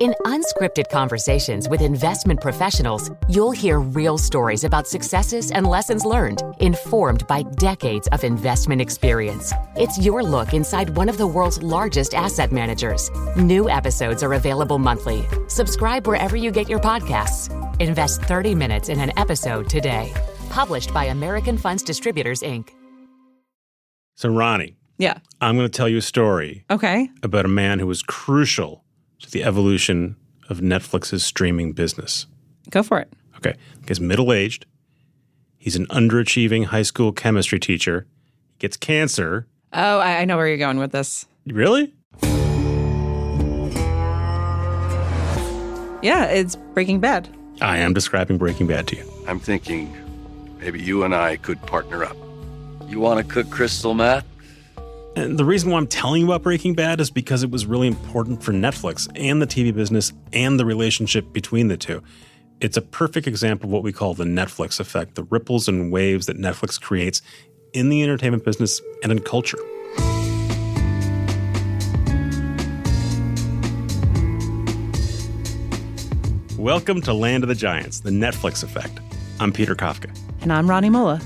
In unscripted conversations with investment professionals, you'll hear real stories about successes and lessons learned, informed by decades of investment experience. It's your look inside one of the world's largest asset managers. New episodes are available monthly. Subscribe wherever you get your podcasts. Invest 30 minutes in an episode today. Published by American Funds Distributors, Inc. So, Rani, Yeah. I'm going to tell you a story Okay. about a man who was crucial to the evolution of Netflix's streaming business. Go for it. Okay. He's middle aged. He's an underachieving high school chemistry teacher. He gets cancer. Oh, I, I know where you're going with this. Really? Yeah, it's Breaking Bad. I am describing Breaking Bad to you. I'm thinking maybe you and I could partner up. You want to cook crystal meth? And the reason why I'm telling you about Breaking Bad is because it was really important for Netflix and the TV business and the relationship between the two. It's a perfect example of what we call the Netflix effect, the ripples and waves that Netflix creates in the entertainment business and in culture. Welcome to Land of the Giants, the Netflix effect. I'm Peter Kafka. And I'm Rani Molla.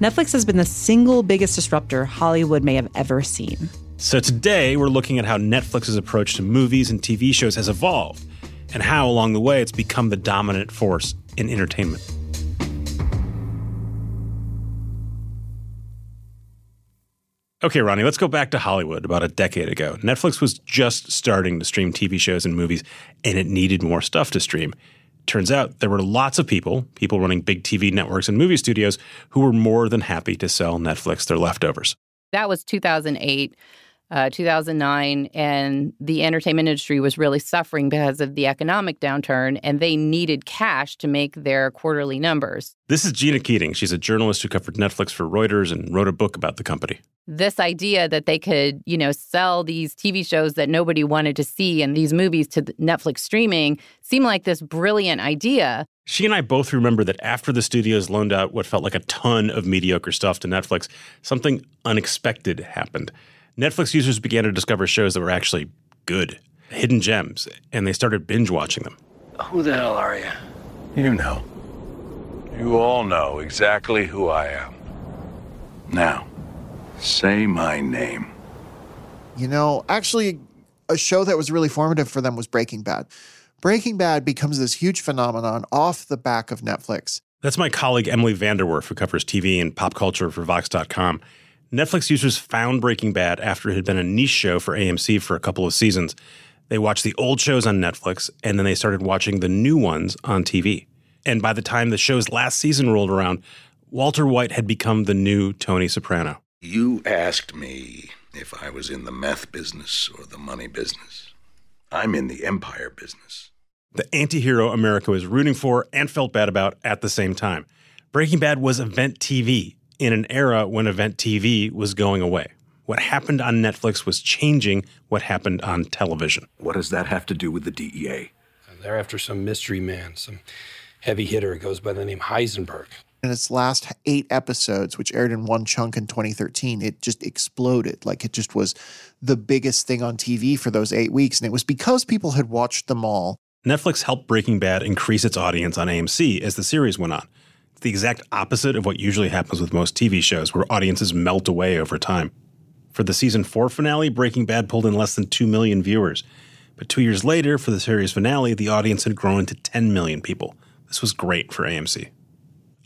Netflix has been the single biggest disruptor Hollywood may have ever seen. So today we're looking at how Netflix's approach to movies and TV shows has evolved and how along the way it's become the dominant force in entertainment. Okay, Rani, let's go back to Hollywood about a decade ago. Netflix was just starting to stream TV shows and movies, and it needed more stuff to stream. Turns out there were lots of people, people running big TV networks and movie studios, who were more than happy to sell Netflix their leftovers. That was 2008, uh, 2009, and the entertainment industry was really suffering because of the economic downturn, and they needed cash to make their quarterly numbers. This is Gina Keating. She's a journalist who covered Netflix for Reuters and wrote a book about the company. This idea that they could, you know, sell these TV shows that nobody wanted to see and these movies to Netflix streaming seemed like this brilliant idea. She and I both remember that after the studios loaned out what felt like a ton of mediocre stuff to Netflix, something unexpected happened. Netflix users began to discover shows that were actually good, hidden gems, and they started binge watching them. Who the hell are you? You know. You all know exactly who I am. Now, say my name. You know, actually, a show that was really formative for them was Breaking Bad. Breaking Bad becomes this huge phenomenon off the back of Netflix. That's my colleague Emily VanDerWerff, who covers TV and pop culture for Vox.com. Netflix users found Breaking Bad after it had been a niche show for AMC for a couple of seasons. They watched the old shows on Netflix, and then they started watching the new ones on TV. And by the time the show's last season rolled around, Walter White had become the new Tony Soprano. You asked me if I was in the meth business or the money business. I'm in the empire business. the anti hero America was rooting for and felt bad about at the same time. Breaking Bad was event TV in an era when event TV was going away. What happened on Netflix was changing what happened on television. What does that have to do with the DEA? They're after some mystery man, some heavy hitter who goes by the name Heisenberg. In its last eight episodes, which aired in one chunk in 2013, it just exploded. Like it just was the biggest thing on TV for those eight weeks. And it was because people had watched them all. Netflix helped Breaking Bad increase its audience on AMC as the series went on. The exact opposite of what usually happens with most TV shows, where audiences melt away over time. For the season four finale, Breaking Bad pulled in less than 2 million viewers. But two years later, for the series finale, the audience had grown to 10 million people. This was great for AMC.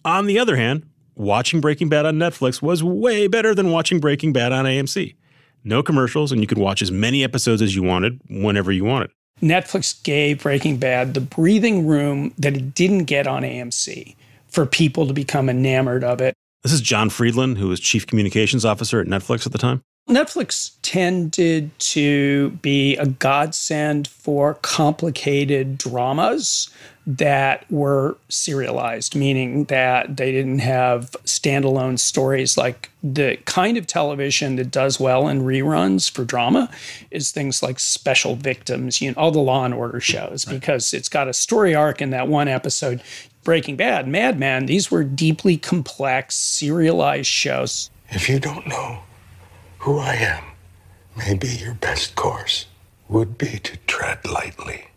On the other hand, watching Breaking Bad on Netflix was way better than watching Breaking Bad on AMC. No commercials, and you could watch as many episodes as you wanted whenever you wanted. Netflix gave Breaking Bad the breathing room that it didn't get on AMC for people to become enamored of it. This is John Friedland, who was chief communications officer at Netflix at the time. Netflix tended to be a godsend for complicated dramas that were serialized, meaning that they didn't have standalone stories like the kind of television that does well in reruns for drama is things like Special Victims, you know, all the Law and Order shows, because it's got a story arc in that one episode. Breaking Bad, Mad Men, these were deeply complex, serialized shows. If you don't know who I am, maybe your best course would be to tread lightly.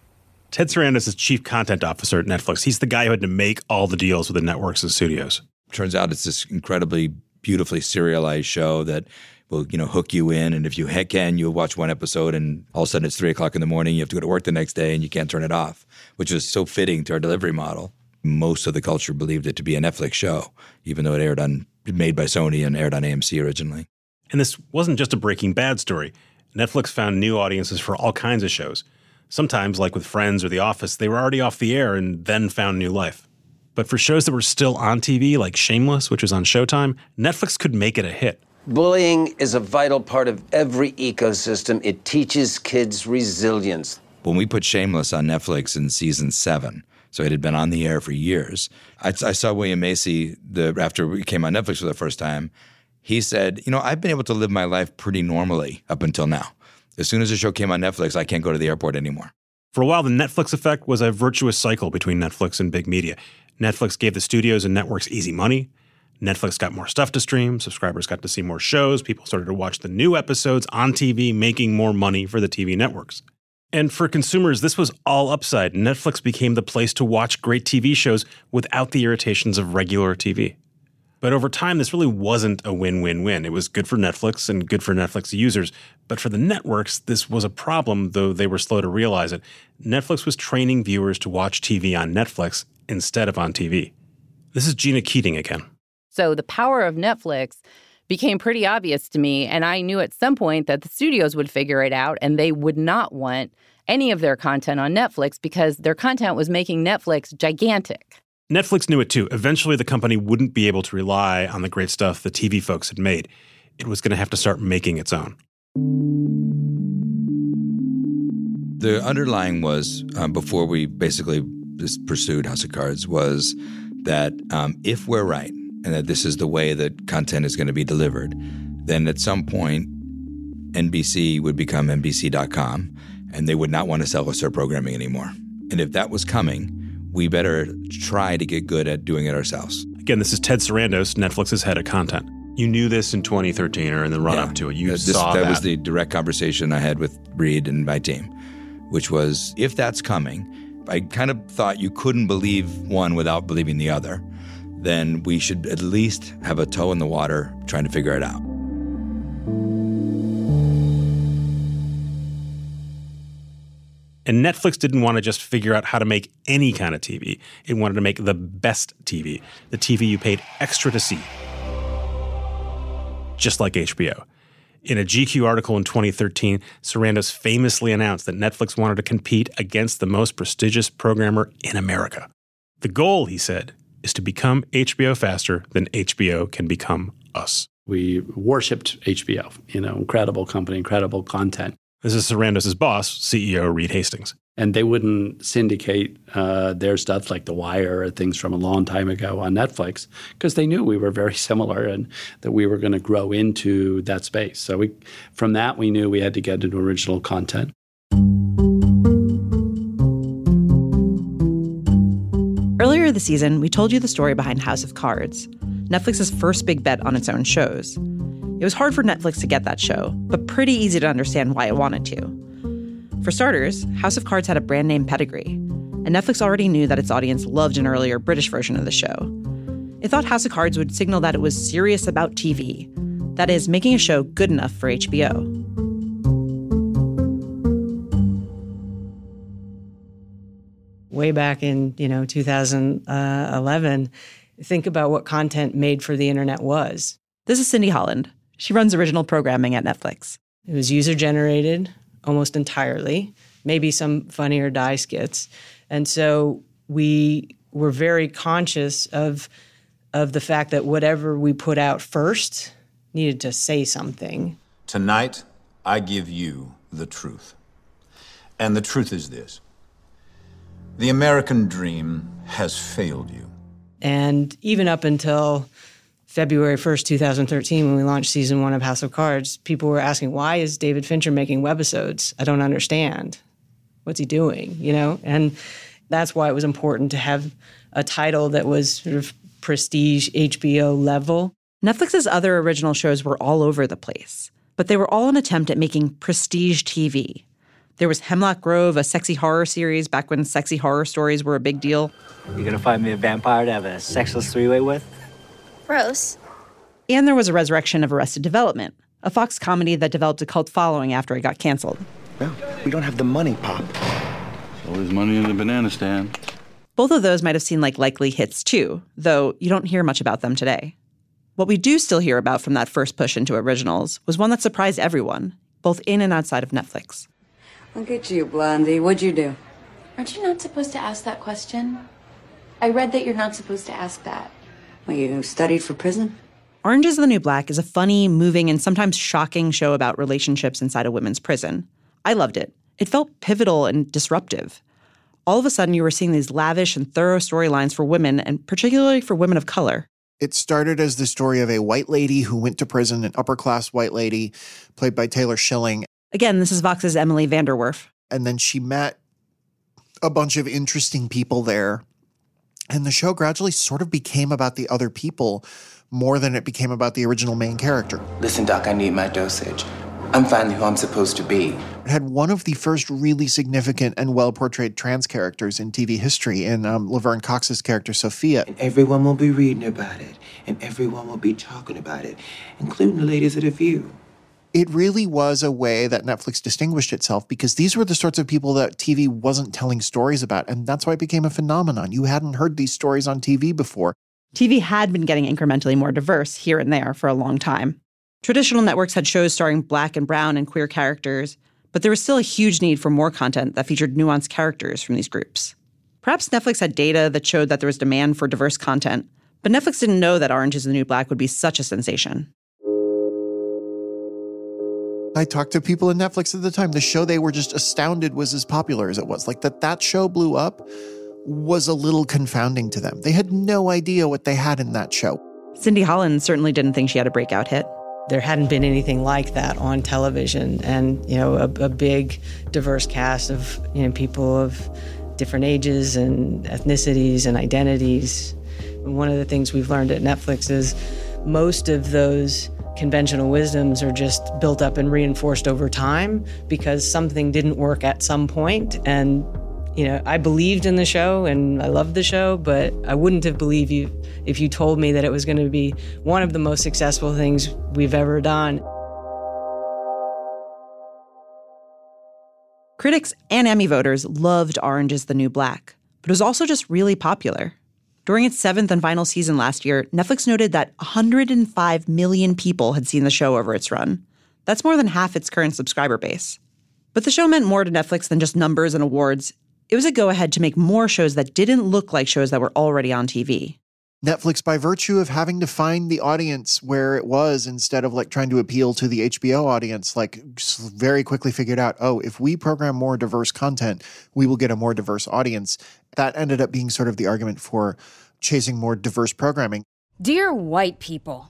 Ted Sarandos is chief content officer at Netflix. He's the guy who had to make all the deals with the networks and studios. Turns out it's this incredibly beautifully serialized show that will, you know, hook you in. And if you can, you'll watch one episode and all of a sudden it's three o'clock in the morning. You have to go to work the next day and you can't turn it off, which was so fitting to our delivery model. Most of the culture believed it to be a Netflix show, even though it aired on made by Sony and aired on AMC originally. And this wasn't just a Breaking Bad story. Netflix found new audiences for all kinds of shows. Sometimes, like with Friends or The Office, they were already off the air and then found new life. But for shows that were still on TV, like Shameless, which was on Showtime, Netflix could make it a hit. Bullying is a vital part of every ecosystem. It teaches kids resilience. When we put Shameless on Netflix in season seven, so it had been on the air for years, I, I saw William Macy the, after we came on Netflix for the first time he said, You know, I've been able to live my life pretty normally up until now. As soon as the show came on Netflix, I can't go to the airport anymore. For a while, the Netflix effect was a virtuous cycle between Netflix and big media. Netflix gave the studios and networks easy money. Netflix got more stuff to stream. Subscribers got to see more shows. People started to watch the new episodes on TV, making more money for the TV networks. And for consumers, this was all upside. Netflix became the place to watch great TV shows without the irritations of regular TV. But over time, this really wasn't a win win win. It was good for Netflix and good for Netflix users. But for the networks, this was a problem, though they were slow to realize it. Netflix was training viewers to watch TV on Netflix instead of on TV. This is Gina Keating again. So the power of Netflix became pretty obvious to me. And I knew at some point that the studios would figure it out and they would not want any of their content on Netflix because their content was making Netflix gigantic. Netflix knew it too. Eventually, the company wouldn't be able to rely on the great stuff the TV folks had made. It was going to have to start making its own. The underlying was, um, before we basically pursued House of Cards, was that um, if we're right and that this is the way that content is going to be delivered, then at some point, NBC would become NBC.com and they would not want to sell us their programming anymore. And if that was coming, we better try to get good at doing it ourselves. Again, this is Ted Sarandos, Netflix's head of content. You knew this in 2013 or in the run yeah. up to it. You this, saw that. That was the direct conversation I had with Reed and my team, which was if that's coming, I kind of thought you couldn't believe one without believing the other. Then we should at least have a toe in the water trying to figure it out. And Netflix didn't want to just figure out how to make any kind of TV. It wanted to make the best TV, the TV you paid extra to see. Just like HBO. In a GQ article in 2013, Sarandos famously announced that Netflix wanted to compete against the most prestigious programmer in America. The goal, he said, is to become HBO faster than HBO can become us. We worshipped HBO, you know, incredible company, incredible content. This is Sarandos' boss, CEO Reed Hastings. And they wouldn't syndicate uh, their stuff like The Wire or things from a long time ago on Netflix because they knew we were very similar and that we were going to grow into that space. So we, from that, we knew we had to get into original content. Earlier this season, we told you the story behind House of Cards, Netflix's first big bet on its own shows. It was hard for Netflix to get that show, but pretty easy to understand why it wanted to. For starters, House of Cards had a brand name pedigree, and Netflix already knew that its audience loved an earlier British version of the show. It thought House of Cards would signal that it was serious about TV, that is, making a show good enough for HBO. Way back in, you know, 2011, think about what content made for the internet was. This is Cindy Holland. She runs original programming at Netflix. It was user generated almost entirely. maybe some funny or die skits. And so we were very conscious of of the fact that whatever we put out first needed to say something. Tonight, I give you the truth. And the truth is this the American dream has failed you. And even up until February 1st, 2013, when we launched season one of House of Cards, people were asking, why is David Fincher making webisodes? I don't understand. What's he doing? You know? And that's why it was important to have a title that was sort of prestige HBO level. Netflix's other original shows were all over the place, but they were all an attempt at making prestige TV. There was Hemlock Grove, a sexy horror series back when sexy horror stories were a big deal. You're gonna find me a vampire to have a sexless three way with? Gross. And there was a resurrection of Arrested Development, a Fox comedy that developed a cult following after it got canceled. Well, we don't have the money, Pop. Always money in the banana stand. Both of those might have seemed like likely hits too, though you don't hear much about them today. What we do still hear about from that first push into originals was one that surprised everyone, both in and outside of Netflix. Look at you, Blondie. What'd you do? Aren't you not supposed to ask that question? I read that you're not supposed to ask that. Well, you studied for prison? Orange is the New Black is a funny, moving, and sometimes shocking show about relationships inside a women's prison. I loved it. It felt pivotal and disruptive. All of a sudden, you were seeing these lavish and thorough storylines for women, and particularly for women of color. It started as the story of a white lady who went to prison, an upper class white lady, played by Taylor Schilling. Again, this is Vox's Emily VanDerWerff. And then she met a bunch of interesting people there. And the show gradually sort of became about the other people more than it became about the original main character. Listen, Doc, I need my dosage. I'm finally who I'm supposed to be. It had one of the first really significant and well portrayed trans characters in TV history in um, Laverne Cox's character, Sophia. And everyone will be reading about it, and everyone will be talking about it, including the ladies at The View. It really was a way that Netflix distinguished itself because these were the sorts of people that TV wasn't telling stories about. And that's why it became a phenomenon. You hadn't heard these stories on TV before. TV had been getting incrementally more diverse here and there for a long time. Traditional networks had shows starring black and brown and queer characters, but there was still a huge need for more content that featured nuanced characters from these groups. Perhaps Netflix had data that showed that there was demand for diverse content, but Netflix didn't know that Orange is the New Black would be such a sensation. I talked to people in Netflix at the time. The show they were just astounded was as popular as it was. Like that that show blew up was a little confounding to them. They had no idea what they had in that show. Cindy Holland certainly didn't think she had a breakout hit. There hadn't been anything like that on television, and you know, a, a big, diverse cast of you know people of different ages and ethnicities and identities. One of the things we've learned at Netflix is most of those conventional wisdoms are just built up and reinforced over time because something didn't work at some point. And you know i believed in the show and i loved the show but i wouldn't have believed you if you told me that it was going to be one of the most successful things we've ever done. Critics and emmy voters loved orange is the new black but it was also just really popular during its seventh and final season last year, Netflix noted that 105 million people had seen the show over its run. That's more than half its current subscriber base. But the show meant more to Netflix than just numbers and awards. It was a go ahead to make more shows that didn't look like shows that were already on TV. Netflix, by virtue of having to find the audience where it was instead of like trying to appeal to the HBO audience, like very quickly figured out, oh, if we program more diverse content, we will get a more diverse audience. That ended up being sort of the argument for chasing more diverse programming. Dear white people,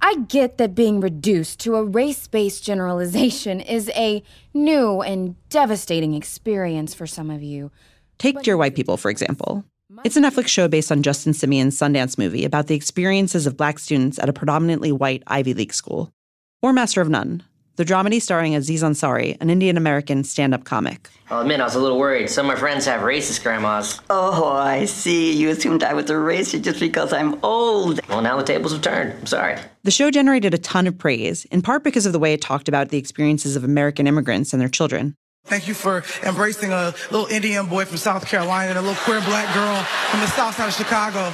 I get that being reduced to a race based generalization is a new and devastating experience for some of you. Take Dear White People, for example. It's a Netflix show based on Justin Simien's Sundance movie about the experiences of black students at a predominantly white Ivy League school. Or Master of None, the dramedy starring Aziz Ansari, an Indian American stand up comic. Oh, I'll admit, I was a little worried. Some of my friends have racist grandmas. Oh, I see. You assumed I was a racist just because I'm old. Well, now the tables have turned. I'm sorry. The show generated a ton of praise, in part because of the way it talked about the experiences of American immigrants and their children. Thank you for embracing a little Indian boy from South Carolina and a little queer black girl from the south side of Chicago.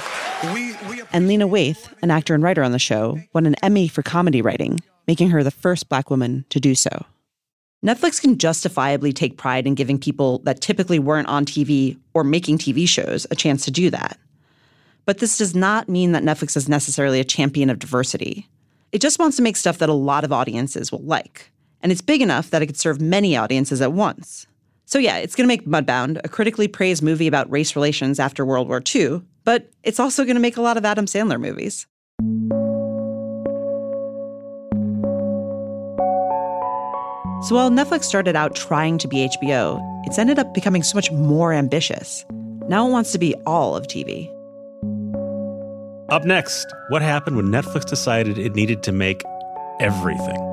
We, we and Lena Waithe, an actor and writer on the show, won an Emmy for comedy writing, making her the first black woman to do so. Netflix can justifiably take pride in giving people that typically weren't on TV or making TV shows a chance to do that. But this does not mean that Netflix is necessarily a champion of diversity. It just wants to make stuff that a lot of audiences will like. And it's big enough that it could serve many audiences at once. So, yeah, it's going to make Mudbound a critically praised movie about race relations after World War II, but it's also going to make a lot of Adam Sandler movies. So while Netflix started out trying to be HBO, it's ended up becoming so much more ambitious. Now it wants to be all of TV. Up next, what happened when Netflix decided it needed to make everything?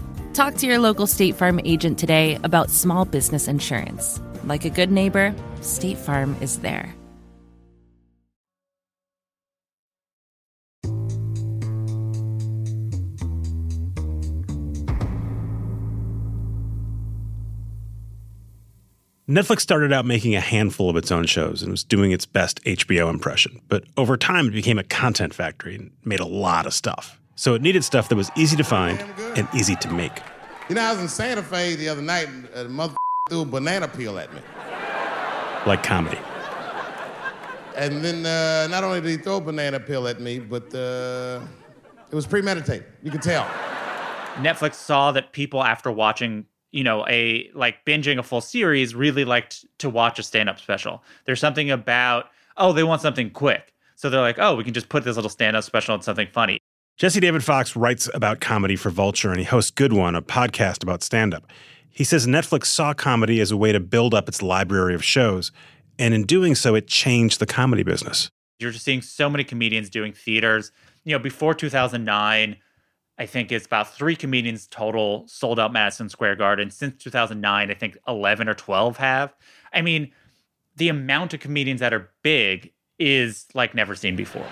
Talk to your local State Farm agent today about small business insurance. Like a good neighbor, State Farm is there. Netflix started out making a handful of its own shows and was doing its best HBO impression. But over time, it became a content factory and made a lot of stuff. So it needed stuff that was easy to find and easy to make. You know, I was in Santa Fe the other night and a mother threw a banana peel at me. Like comedy. And then uh, not only did he throw a banana peel at me, but uh, it was premeditated. You could tell. Netflix saw that people, after watching, you know, a like binging a full series, really liked to watch a stand up special. There's something about, oh, they want something quick. So they're like, oh, we can just put this little stand up special on something funny. Jesse David Fox writes about comedy for Vulture and he hosts Good One, a podcast about stand up. He says Netflix saw comedy as a way to build up its library of shows, and in doing so, it changed the comedy business. You're just seeing so many comedians doing theaters. You know, before 2009, I think it's about three comedians total sold out Madison Square Garden. Since 2009, I think 11 or 12 have. I mean, the amount of comedians that are big is like never seen before.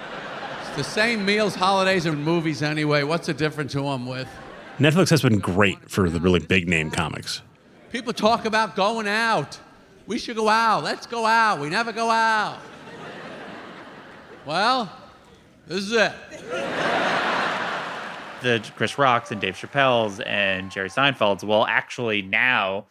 It's the same meals, holidays, and movies anyway. What's the difference who I'm with? Netflix has been great for the really big name comics. People talk about going out. We should go out. Let's go out. We never go out. Well, this is it. The Chris Rocks and Dave Chappelle's and Jerry Seinfeld's. Well, actually, now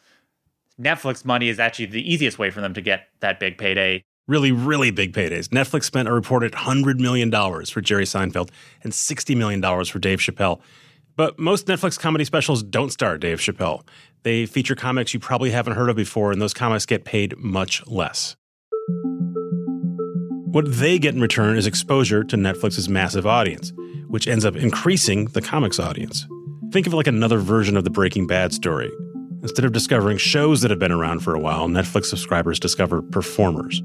Netflix money is actually the easiest way for them to get that big payday. Really, really big paydays. Netflix spent a reported $100 million for Jerry Seinfeld and $60 million for Dave Chappelle. But most Netflix comedy specials don't star Dave Chappelle. They feature comics you probably haven't heard of before, and those comics get paid much less. What they get in return is exposure to Netflix's massive audience, which ends up increasing the comics audience. Think of it like another version of the Breaking Bad story. Instead of discovering shows that have been around for a while, Netflix subscribers discover performers.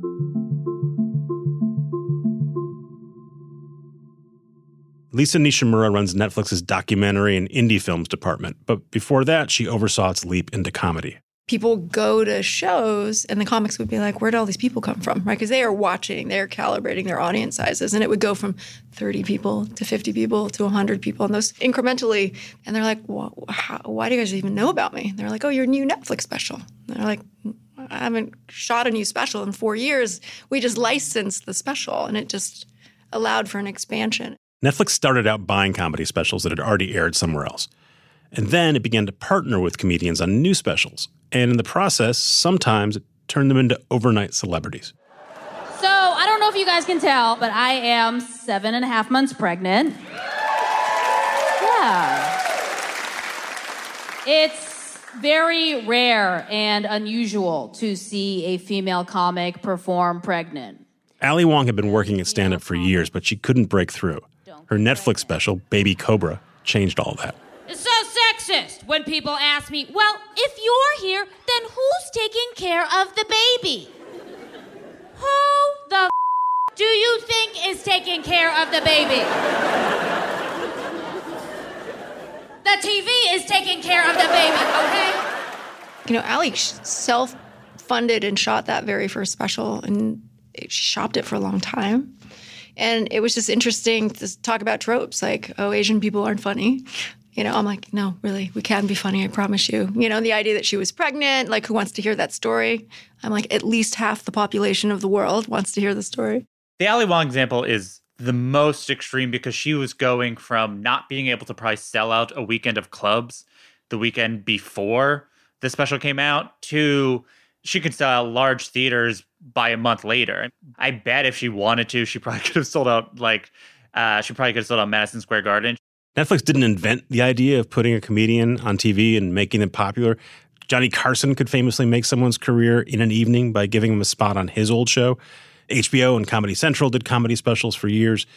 Lisa Nishimura runs Netflix's documentary and indie films department, but before that, she oversaw its leap into comedy. People go to shows, and the comics would be like, Where did all these people come from? Right? Because they are watching, they are calibrating their audience sizes, and it would go from 30 people to 50 people to 100 people, and those incrementally. And they're like, Why do you guys even know about me? And they're like, Oh, your new Netflix special. And they're like, I haven't shot a new special in four years. We just licensed the special, and it just allowed for an expansion. Netflix started out buying comedy specials that had already aired somewhere else. And then it began to partner with comedians on new specials. And in the process, sometimes it turned them into overnight celebrities. So I don't know if you guys can tell, but I am seven and a half months pregnant. Yeah. It's very rare and unusual to see a female comic perform pregnant. Ali Wong had been working at stand up for years, but she couldn't break through. Her Netflix special, Baby Cobra, changed all that. It's so sexist when people ask me, well, if you're here, then who's taking care of the baby? Who the f- do you think is taking care of the baby? The TV is taking care of the baby, okay? You know, Ali self funded and shot that very first special, and she shopped it for a long time. And it was just interesting to talk about tropes like, oh, Asian people aren't funny. You know, I'm like, no, really, we can be funny, I promise you. You know, the idea that she was pregnant, like, who wants to hear that story? I'm like, at least half the population of the world wants to hear the story. The Ali Wong example is the most extreme because she was going from not being able to probably sell out a weekend of clubs the weekend before the special came out to she could sell out large theaters by a month later. I bet if she wanted to, she probably could have sold out like uh, she probably could have sold out Madison Square Garden. Netflix didn't invent the idea of putting a comedian on TV and making them popular. Johnny Carson could famously make someone's career in an evening by giving them a spot on his old show. HBO and Comedy Central did comedy specials for years,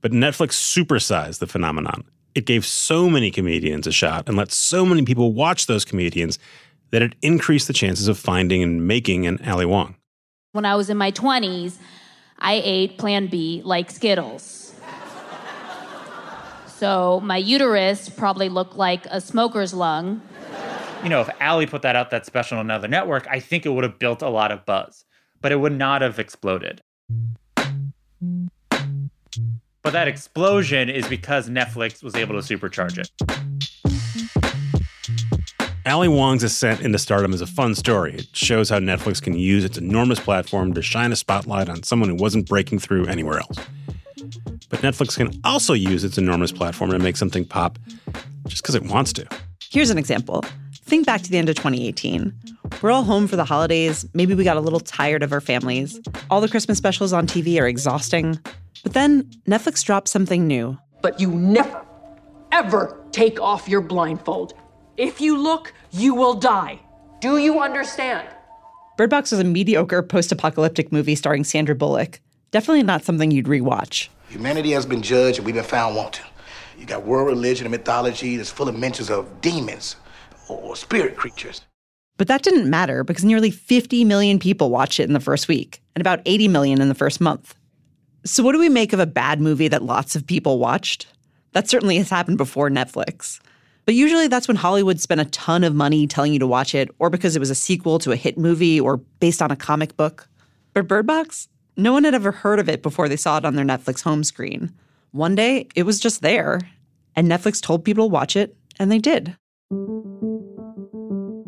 but Netflix supersized the phenomenon. It gave so many comedians a shot and let so many people watch those comedians that it increased the chances of finding and making an Ali Wong. When I was in my 20s, I ate Plan B like Skittles. so my uterus probably looked like a smoker's lung. You know, if Ali put that out that special on another network, I think it would have built a lot of buzz, but it would not have exploded. But that explosion is because Netflix was able to supercharge it. Ali Wong's ascent into stardom is a fun story. It shows how Netflix can use its enormous platform to shine a spotlight on someone who wasn't breaking through anywhere else. But Netflix can also use its enormous platform to make something pop just because it wants to. Here's an example. Think back to the end of 2018. We're all home for the holidays. Maybe we got a little tired of our families. All the Christmas specials on TV are exhausting. But then Netflix dropped something new. But you never, ever take off your blindfold. If you look, you will die. Do you understand? Bird Box was a mediocre post apocalyptic movie starring Sandra Bullock. Definitely not something you'd rewatch. Humanity has been judged and we've been found wanting. You got world religion and mythology that's full of mentions of demons or spirit creatures. But that didn't matter because nearly 50 million people watched it in the first week and about 80 million in the first month. So, what do we make of a bad movie that lots of people watched? That certainly has happened before Netflix. But usually that's when Hollywood spent a ton of money telling you to watch it, or because it was a sequel to a hit movie or based on a comic book. But Bird Box? No one had ever heard of it before they saw it on their Netflix home screen. One day, it was just there, and Netflix told people to watch it, and they did.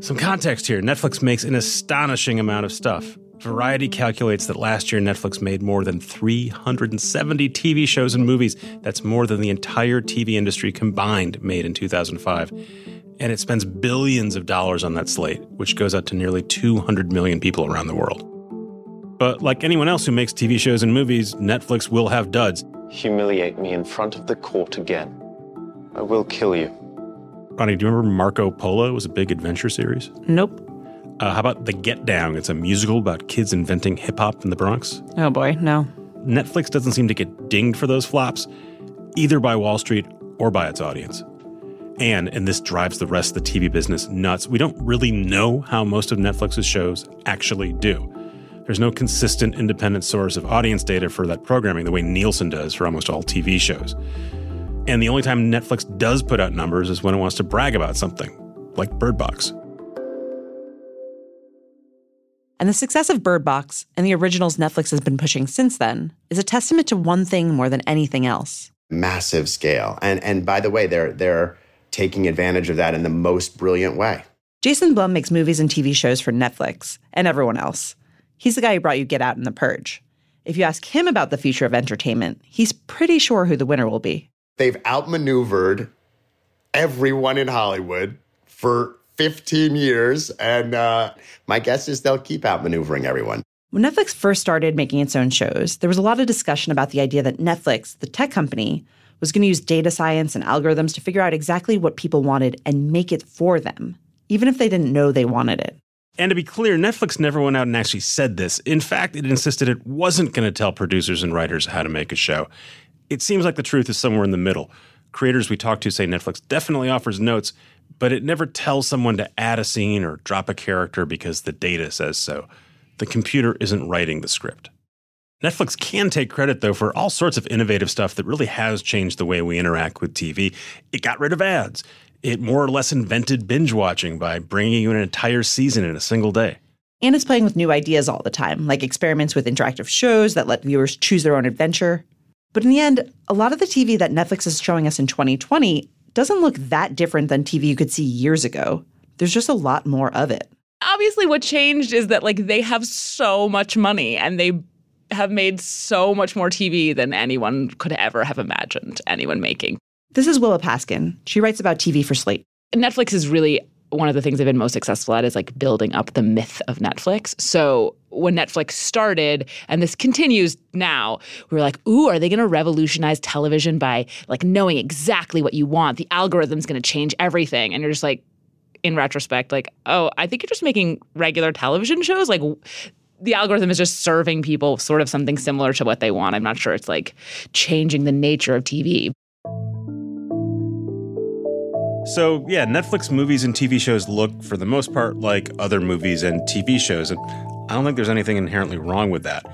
Some context here Netflix makes an astonishing amount of stuff. Variety calculates that last year Netflix made more than 370 TV shows and movies. That's more than the entire TV industry combined made in 2005. And it spends billions of dollars on that slate, which goes out to nearly 200 million people around the world. But like anyone else who makes TV shows and movies, Netflix will have duds. Humiliate me in front of the court again. I will kill you. Rani, do you remember Marco Polo? Was a big adventure series. Nope. Uh, how about The Get Down? It's a musical about kids inventing hip hop in the Bronx. Oh boy, no. Netflix doesn't seem to get dinged for those flops, either by Wall Street or by its audience. And, and this drives the rest of the TV business nuts, we don't really know how most of Netflix's shows actually do. There's no consistent independent source of audience data for that programming the way Nielsen does for almost all TV shows. And the only time Netflix does put out numbers is when it wants to brag about something, like Bird Box. And the success of Bird Box and the originals Netflix has been pushing since then is a testament to one thing more than anything else. Massive scale. And and by the way, they're they're taking advantage of that in the most brilliant way. Jason Blum makes movies and TV shows for Netflix and everyone else. He's the guy who brought you Get Out and The Purge. If you ask him about the future of entertainment, he's pretty sure who the winner will be. They've outmaneuvered everyone in Hollywood for 15 years, and uh, my guess is they'll keep outmaneuvering everyone. When Netflix first started making its own shows, there was a lot of discussion about the idea that Netflix, the tech company, was going to use data science and algorithms to figure out exactly what people wanted and make it for them, even if they didn't know they wanted it. And to be clear, Netflix never went out and actually said this. In fact, it insisted it wasn't going to tell producers and writers how to make a show. It seems like the truth is somewhere in the middle. Creators we talk to say Netflix definitely offers notes, but it never tells someone to add a scene or drop a character because the data says so. The computer isn't writing the script. Netflix can take credit, though, for all sorts of innovative stuff that really has changed the way we interact with TV. It got rid of ads. It more or less invented binge watching by bringing you an entire season in a single day. And it's playing with new ideas all the time, like experiments with interactive shows that let viewers choose their own adventure. But in the end, a lot of the TV that Netflix is showing us in 2020 doesn't look that different than TV you could see years ago. There's just a lot more of it. Obviously, what changed is that like they have so much money and they have made so much more TV than anyone could ever have imagined anyone making. This is Willa Paskin. She writes about TV for Slate. Netflix is really one of the things they've been most successful at is like building up the myth of Netflix. So when Netflix started, and this continues now, we were like, ooh, are they going to revolutionize television by like knowing exactly what you want? The algorithm's going to change everything. And you're just like, in retrospect, like, oh, I think you're just making regular television shows. Like, the algorithm is just serving people sort of something similar to what they want. I'm not sure it's like changing the nature of TV. So, yeah, Netflix movies and TV shows look, for the most part, like other movies and TV shows. And I don't think there's anything inherently wrong with that.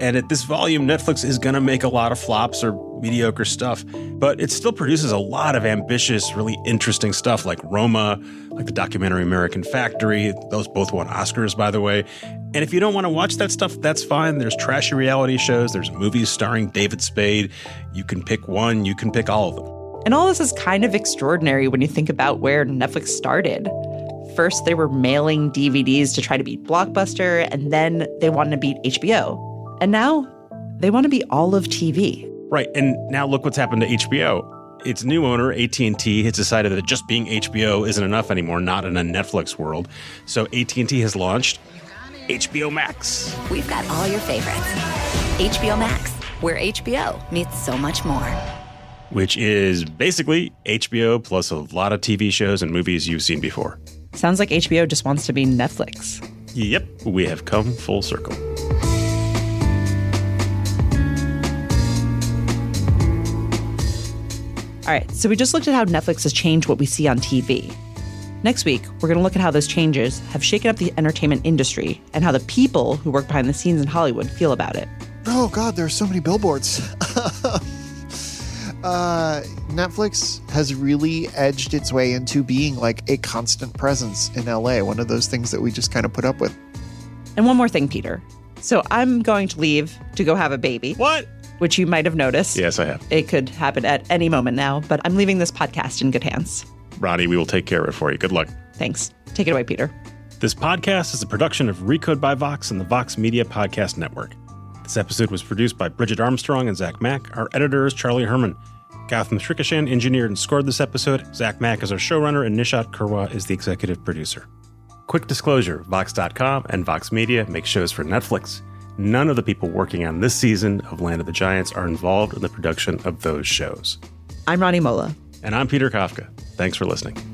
And at this volume, Netflix is going to make a lot of flops or mediocre stuff, but it still produces a lot of ambitious, really interesting stuff like Roma, like the documentary American Factory. Those both won Oscars, by the way. And if you don't want to watch that stuff, that's fine. There's trashy reality shows, there's movies starring David Spade. You can pick one, you can pick all of them. And all this is kind of extraordinary when you think about where Netflix started. First, they were mailing DVDs to try to beat Blockbuster, and then they wanted to beat HBO. And now they want to be all of TV. Right. And now look what's happened to HBO. Its new owner, AT&T, has decided that just being HBO isn't enough anymore, not in a Netflix world. So AT&T has launched HBO Max. We've got all your favorites. HBO Max, where HBO meets so much more which is basically HBO plus a lot of TV shows and movies you've seen before. Sounds like HBO just wants to be Netflix. Yep, we have come full circle. All right, so we just looked at how Netflix has changed what we see on TV. Next week, we're going to look at how those changes have shaken up the entertainment industry and how the people who work behind the scenes in Hollywood feel about it. Oh, God, there are so many billboards. uh, Netflix has really edged its way into being like a constant presence in LA, one of those things that we just kind of put up with. And one more thing, Peter. So I'm going to leave to go have a baby. What? Which you might have noticed. Yes, I have. It could happen at any moment now, but I'm leaving this podcast in good hands. Rani, we will take care of it for you. Good luck. Thanks. Take it away, Peter. This podcast is a production of Recode by Vox and the Vox Media Podcast Network. This episode was produced by Bridget Armstrong and Zach Mack. Our editor is Charlie Herman. Gautam Srikishan engineered and scored this episode. Zach Mack is our showrunner, and Nishat Kurwa is the executive producer. Quick disclosure Vox.com and Vox Media make shows for Netflix. None of the people working on this season of Land of the Giants are involved in the production of those shows. I'm Rani Molla. And I'm Peter Kafka. Thanks for listening.